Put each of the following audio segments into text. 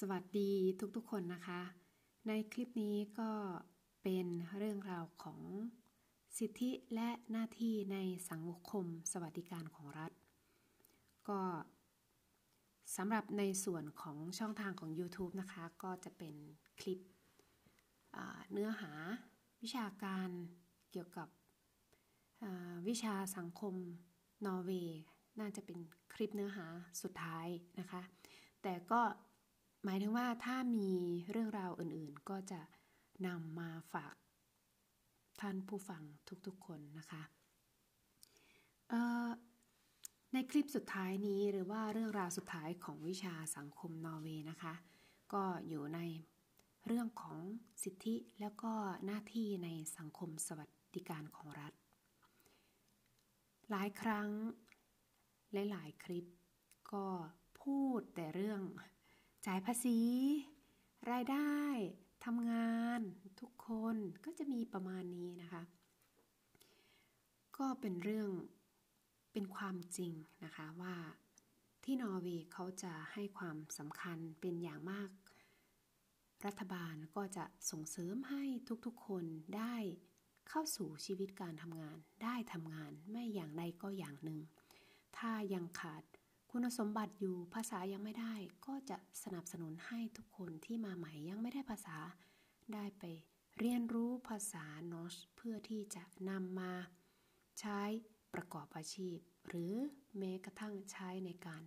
สวัสดีทุกๆคนนะคะ ในคลิปนี้ก็เป็นเรื่องราวของสิทธิและหน้าที่ในสังคมสวัสดิการของรัฐ ก็สำหรับในส่วนของช่องทางของ YouTube นะคะ ก็จะเป็นคลิปเนื้อหาวิชาการเกี่ยวกับวิชาสังคมนอร์เวย์น่าจะเป็นคลิปเนื้อหาสุดท้ายนะคะ แต่ก็ หมายถึงว่าถ้ามีเรื่องราวอื่นๆ ก็จะนำมาฝากท่านผู้ฟังทุกๆคนนะคะในคลิปสุดท้ายนี้หรือว่าเรื่องราวสุดท้ายของวิชาสังคมนอร์เวย์นะคะ ก็อยู่ในเรื่องของสิทธิแล้วก็หน้าที่ในสังคมสวัสดิการของรัฐ หลายครั้งหลายๆคลิปก็พูดแต่เรื่อง จ่ายภาษี รายได้ทำงานทุกคนก็จะมีประมาณนี้นะคะ ก็เป็นเรื่องเป็นความจริงนะคะว่าที่นอร์เวย์เขาจะให้ความสำคัญเป็นอย่างมาก รัฐบาลก็จะส่งเสริมให้ทุกๆคนได้เข้าสู่ชีวิตการทำงาน ได้ทำงานไม่อย่างใดก็อย่างหนึ่ง ถ้ายังขาด คุณสมบัติอยู่ภาษายังไม่ได้ก็จะสนับสนุนให้ทุกคนที่มาใหม่ยังไม่ได้ภาษา ได้ไปเรียนรู้ภาษาโนอสเพื่อที่จะนำมาใช้ประกอบอาชีพ หรือแม้กระทั่งใช้ในการ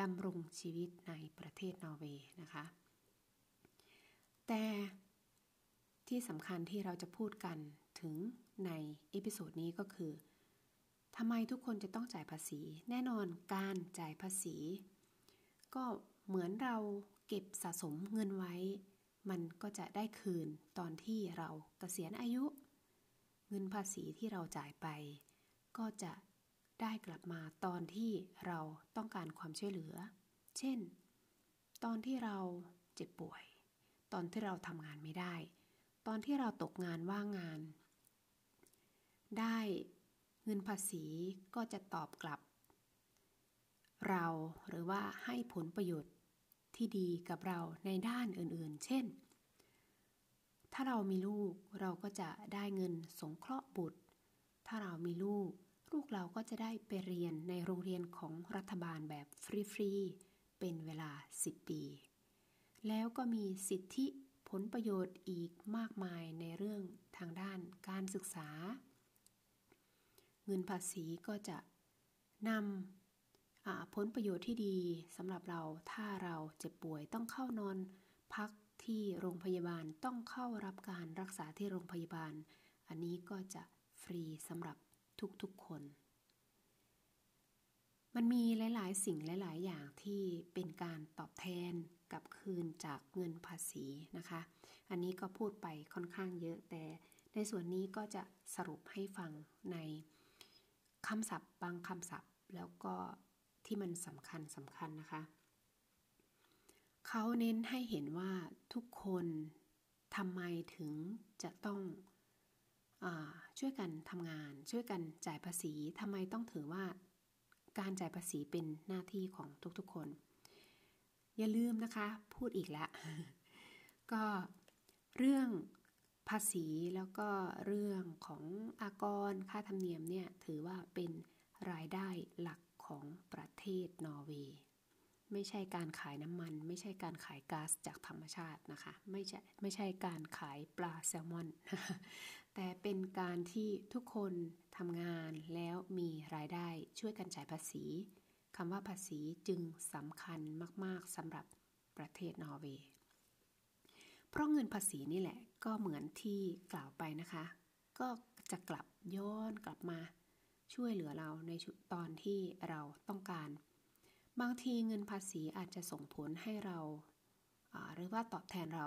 ดำรงชีวิตในประเทศนอร์เวย์นะคะ แต่ที่สำคัญที่เราจะพูดกันถึงใน episode นี้ก็คือ ทำไมทุกคนจะต้องจ่ายภาษี แน่นอนการจ่ายภาษี ก็เหมือนเราเก็บสะสมเงินไว้ มันก็จะได้คืนตอนที่เราเกษียณอายุ เงินภาษีที่เราจ่ายไป ก็จะได้กลับมาตอนที่เราต้องการความช่วยเหลือ เช่น ตอนที่เราเจ็บป่วย ตอนที่เราทำงานไม่ได้ ตอนที่เราตกงานว่างงาน ได้ เงินภาษีก็จะตอบกลับ เราหรือว่าให้ผลประโยชน์ที่ดีกับเราในด้านอื่นๆ เช่น ถ้าเรามีลูกเราก็จะได้เงินสงเคราะห์บุตร ถ้าเรามีลูก ลูกเราก็จะได้ไปเรียนในโรงเรียนของรัฐบาลแบบฟรีๆ เป็นเวลา 10 ปี แล้วก็มีสิทธิผลประโยชน์อีกมากมายในเรื่องทางด้านการศึกษา เงินภาษีก็จะนำผลประโยชน์ที่ดีสำหรับเราถ้าเราเจ็บป่วยต้องเข้านอนพักที่โรงพยาบาลต้องเข้ารับการรักษาที่โรงพยาบาล อันนี้ก็จะฟรีสำหรับทุกๆคน มันมีหลาย ๆ สิ่งหลาย ๆ อย่างที่เป็นการตอบแทนกับคืนจากเงินภาษีนะคะ อันนี้ก็พูดไปค่อนข้างเยอะแต่ในส่วนนี้ก็จะสรุปให้ฟังใน คำศัพท์บางคำศัพท์แล้วก็ที่มันสำคัญสำคัญนะคะ เขาเน้นให้เห็นว่าทุกคนทำไมถึงจะต้องอช่วยกันทำงาน ช่วยกันจ่ายภาษีทำไมต้องถือว่าการจ่ายภาษีเป็นหน้าที่ของทุกๆคน อย่าลืมนะคะ พูดอีกแล้วก็เรื่อง ภาษีแล้วก็เรื่องของอากรค่าธรรมเนียมเนี่ยถือว่าเป็นรายได้หลักของประเทศนอร์เวย์ไม่ใช่การขายน้ำมัน ไม่ใช่การขายก๊าซจากธรรมชาตินะคะ ไม่ใช่ไม่ใช่การขายปลาแซลมอน แต่เป็นการที่ทุกคนทำงานแล้วมีรายได้ช่วยกันจ่ายภาษีคำว่าภาษีจึงสำคัญมาก ๆสำหรับประเทศนอร์เวย์ เพราะเงินภาษีนี่แหละก็เหมือนที่กล่าวไปนะคะ ก็จะกลับย้อนกลับมาช่วยเหลือเราในตอนที่เราต้องการ บางทีเงินภาษีอาจจะส่งผลให้เราหรือว่าตอบแทนเรา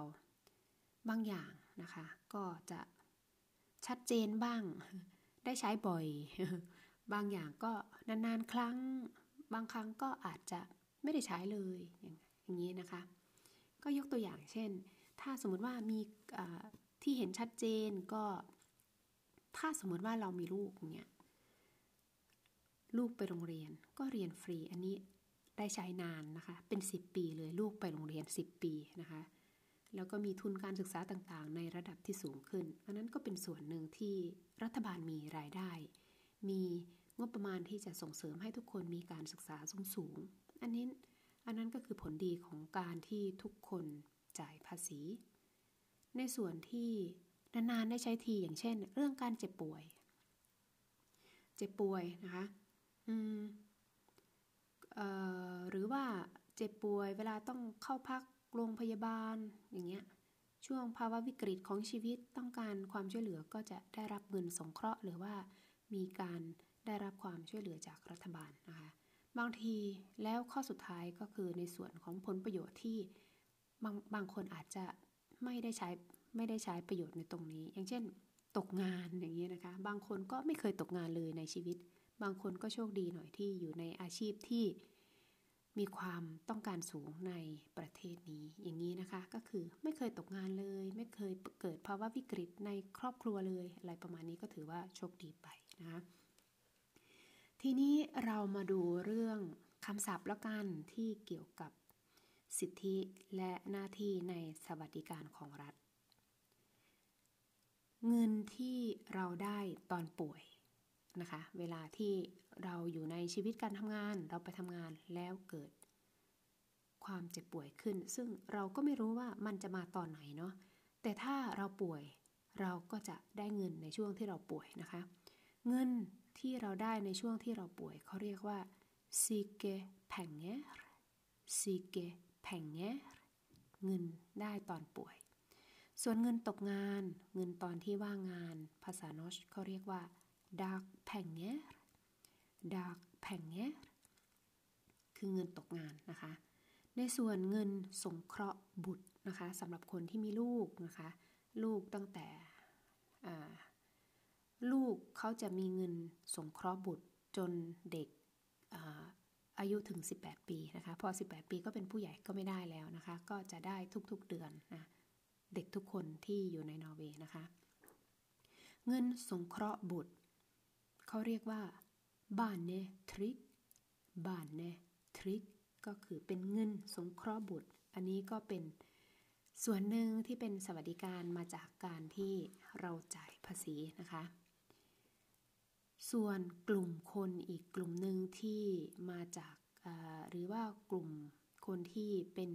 บางอย่างนะคะ ก็จะชัดเจนบ้าง ได้ใช้บ่อย บางอย่างก็นานๆครั้ง บางครั้งก็อาจจะไม่ได้ใช้เลยอย่างนี้นะคะ ก็ยกตัวอย่างเช่น ถ้าสมมติว่ามีที่เห็นชัดเจนก็ ถ้าสมมติว่าเรามีลูกเนี่ยลูกไปโรงเรียนก็เรียนฟรี อันนี้ได้ใช้นานนะคะ เป็น 10 ปีเลยลูกไปโรงเรียน 10 ปีนะคะ แล้วก็มีทุนการศึกษาต่างๆ ในระดับที่สูงขึ้น อันนั้นก็เป็นส่วนหนึ่งที่รัฐบาลมีรายได้ มีงบประมาณที่จะส่งเสริมให้ทุกคนมีการศึกษาสูงๆอันนี้อันนั้นก็คือผลดีของการที่ทุกคน จ่ายภาษี ในส่วนที่นานๆได้ใช้ทีอย่างเช่น เรื่องการเจ็บป่วย เจ็บป่วยนะคะอืมหรือว่าเจ็บป่วยเวลาต้องเข้าพักโรงพยาบาลอย่างเงี้ยช่วงภาวะวิกฤตของชีวิตต้องการความช่วยเหลือก็จะได้รับเงินสงเคราะห์ หรือว่ามีการได้รับความช่วยเหลือจากรัฐบาลนะคะบางทีแล้วข้อสุดท้ายก็คือในส่วนของผลประโยชน์ที่ บางบางคนอาจจะไม่ได้ใช้ไม่ได้ใช้ประโยชน์ในตรงนี้ อย่างเช่น ตกงานอย่างนี้นะคะ บางคนก็ไม่เคยตกงานเลยในชีวิต บางคนก็โชคดีหน่อยที่อยู่ในอาชีพที่มีความต้องการสูงในประเทศนี้อย่างนี้นะคะ ก็คือไม่เคยตกงานเลย ไม่เคยเกิดภาวะวิกฤตในครอบครัวเลย อะไรประมาณนี้ก็ถือว่าโชคดีไปนะคะทีนี้เรามาดูเรื่องคำศัพท์แล้วกันที่เกี่ยวกับ สิทธิและหน้าที่ในสวัสดิการของรัฐ เงินที่เราได้ตอนป่วยนะคะ เวลาที่เราอยู่ในชีวิตการทำงาน เราไปทำงานแล้วเกิด ความเจ็บป่วยขึ้น ซึ่งเราก็ไม่รู้ว่ามันจะมาตอนไหนเนาะ แต่ถ้าเราป่วยเราก็จะได้เงินในช่วงที่เราป่วยนะคะ เงินที่เราได้ในช่วงที่เราป่วยเขาเรียกว่า sike pengar sike pengar เงินได้ตอนป่วย ส่วนเงินตกงาน เงินตอนที่ว่างงาน ภาษานอชเขาเรียกว่า dag pengar dag pengar คือเงินตกงานนะคะ ในส่วนเงินสงเคราะห์บุตรนะคะสำหรับคนที่มีลูกนะคะ ลูกตั้งแต่ลูกเขาจะมีเงินสงเคราะห์บุตรจนเด็ก อายุถึง 18 ปีนะคะ พอ 18 ปีก็เป็นผู้ใหญ่ก็ไม่ได้แล้วนะคะ ก็จะได้ทุกๆเดือนนะเด็กทุกคนที่อยู่ในนอร์เวย์นะคะ เงินสงเคราะห์บุตร เขาเรียกว่าบ้านเนทริกบ้านเนทริกก็คือเป็นเงินสงเคราะห์บุตร อันนี้ก็เป็นส่วนหนึ่งที่เป็นสวัสดิการมาจากการที่เราจ่ายภาษีนะคะ ส่วนกลุ่มคนอีกกลุ่มหนึ่งที่มาจากหรือว่ากลุ่มคนที่เป็น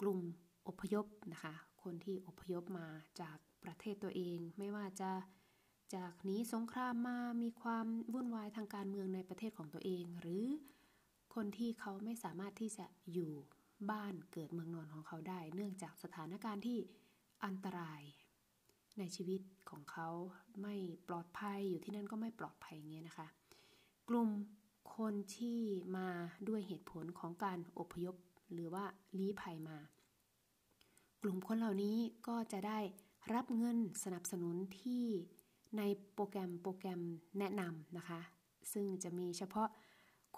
กลุ่มอพยพนะคะ คนที่อพยพมาจากประเทศตัวเอง ไม่ว่าจะจากหนีสงครามมามีความวุ่นวายทางการเมืองในประเทศของตัวเอง หรือคนที่เขาไม่สามารถที่จะอยู่บ้านเกิดเมืองนอนของเขาได้ เนื่องจากสถานการณ์ที่อันตราย ในชีวิตของเขาไม่ปลอดภัยอยู่ที่นั่นก็ไม่ปลอดภัยเงี้ยนะคะ กลุ่มคนที่มาด้วยเหตุผลของการอพยพหรือว่าลี้ภัยมา กลุ่มคนเหล่านี้ก็จะได้รับเงินสนับสนุนที่ในโปรแกรมโปรแกรมแนะนำนะคะ ซึ่งจะมีเฉพาะ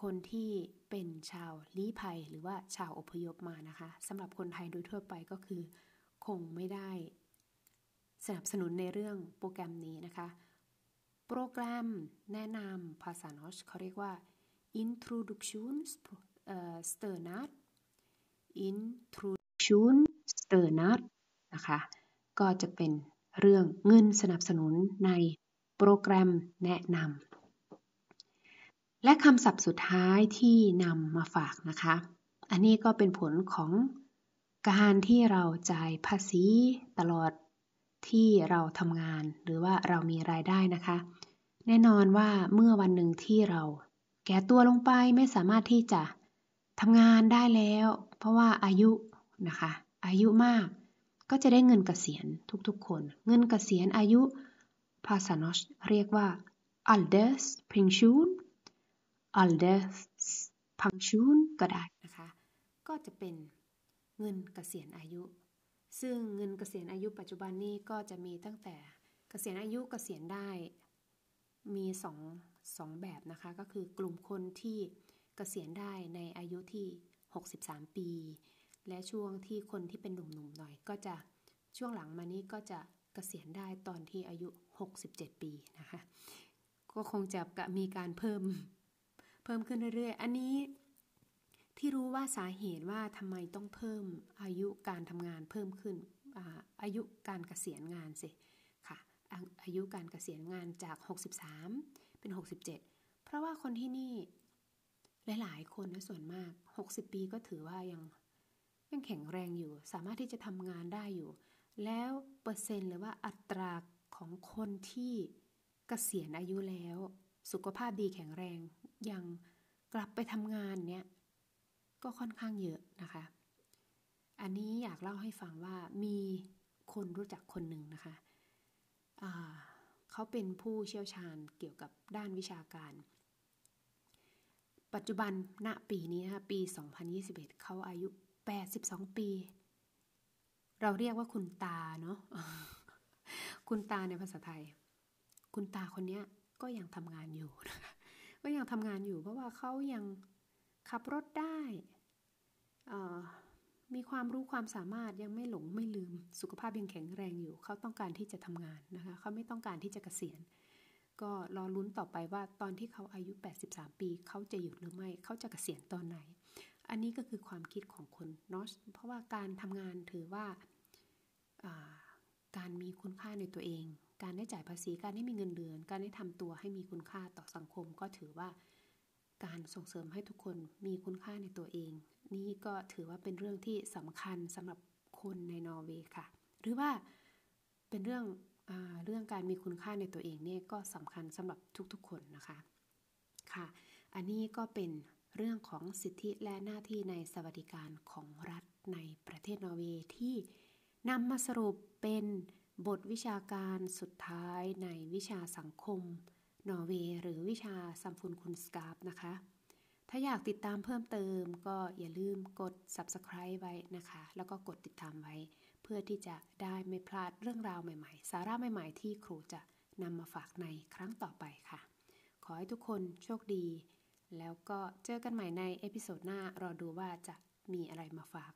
คนที่เป็นชาวลี้ภัยหรือว่าชาวอพยพมานะคะสำหรับคนไทยโดยทั่วไปก็คือ คงไม่ได้ สนับสนุนในเรื่องโปรแกรมนี้นะคะ โปรแกรมแนะนำภาษานอชเขาเรียกว่า introduction s t e r n a t introduction s t e r n a t นะคะ ก็จะเป็นเรื่องเงินสนับสนุนในโปรแกรมแนะนำ และคำศัพท์สุดท้ายที่นำมาฝากนะคะ อันนี้ก็เป็นผลของการที่เราจ่ายภาษีตลอด ที่เราทำงานหรือว่าเรามีรายได้นะคะ แน่นอนว่าเมื่อวันหนึ่งที่เรา แก่ตัวลงไปไม่สามารถที่จะทำงานได้แล้ว เพราะว่าอายุนะคะ อายุมาก ก็จะได้เงินเกษียณทุกๆ คน เงินเกษียณอายุภาษานอชเรียกว่า alders pension alders pension ก็ได้นะคะ ก็จะเป็นเงินเกษียณอายุ ซึ่งเงินเกษียณอายุปัจจุบันนี้ก็จะมีตั้งแต่เกษียณอายุเกษียณได้มี2งสองแบบนะคะ ก็คือกลุ่มคนที่เกษียณได้ในอายุที่ 63 ปี และช่วงที่คนที่เป็นหนุ่มๆหน่อย ก็จะช่วงหลังมานี้ก็จะเกษียณได้ตอนที่อายุ 67 ปีนะคะ ก็คงจะมีการเพิ่มเพิ่มขึ้นเรื่อยๆ อันนี้ ที่รู้ว่าสาเหตุว่าทำไมต้องเพิ่มอายุการทำงานเพิ่มขึ้นอาอายุการเกษียณงานสิค่ะอาอายุการเกษียณงานจาก 63 เป็น 67 เพราะว่าคนที่นี่หลายๆ คนนะส่วนมาก 60 ปีก็ถือว่ายังยังแข็งแรงอยู่ สามารถที่จะทำงานได้อยู่ แล้วเปอร์เซ็นต์หรือว่าอัตราของคนที่เกษียณอายุแล้ว สุขภาพดีแข็งแรงยังกลับไปทำงานเนี้ย ก็ค่อนข้างเยอะนะคะ อันนี้อยากเล่าให้ฟังว่ามีคนรู้จักคนหนึ่งนะคะเขาเป็นผู้เชี่ยวชาญเกี่ยวกับด้านวิชาการ ปัจจุบันณปีนี้นะคะปี 2021 เขาอายุ 82 ปี เราเรียกว่าคุณตาเนาะคุณตาในภาษาไทย คุณตาคนนี้ก็ยังทำงานอยู่นะคะก็ยังทำงานอยู่เพราะว่าเขายังขับรถได้ มีความรู้ความสามารถยังไม่หลงไม่ลืม สุขภาพยังแข็งแรงอยู่ เขาต้องการที่จะทำงานนะคะ เขาไม่ต้องการที่จะเกษียณ ก็รอลุ้นต่อไปว่าตอนที่เขาอายุ 83 ปี เขาจะหยุดหรือไม่ เขาจะเกษียณตอนไหน อันนี้ก็คือความคิดของคนเนาะเพราะว่าการทำงานถือว่าการมีคุณค่าในตัวเอง การได้จ่ายภาษี การได้มีเงินเดือน การได้ทำตัวให้มีคุณค่าต่อสังคม ก็ถือว่าการส่งเสริมให้ทุกคนมีคุณค่าในตัวเอง นี่ก็ถือว่าเป็นเรื่องที่สำคัญสำหรับคนในนอร์เวย์ค่ะ หรือว่าเป็นเรื่องอเรื่องการมีคุณค่าในตัวเองเนี่ยก็สำคัญสำหรับทุกๆคนนะคะค่ะ อันนี้ก็เป็นเรื่องของสิทธิและหน้าที่ในสวัสดิการของรัฐในประเทศนอร์เวย์ที่นำมาสรุปเป็นบทวิชาการสุดท้ายในวิชาสังคมนอร์เวย์หรือวิชา samfunnskunnskap นะคะ ถ้าอยากติดตามเพิ่มเติมก็อย่าลืมกด subscribe ไว้นะคะ แล้วก็กดติดตามไว้ เพื่อที่จะได้ไม่พลาดเรื่องราวใหม่ๆ สาระใหม่ๆ ที่ครูจะนำมาฝากในครั้งต่อไปค่ะ ขอให้ทุกคนโชคดี แล้วก็เจอกันใหม่ใน episode หน้ารอดูว่าจะมีอะไรมาฝาก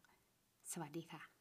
สวัสดีค่ะ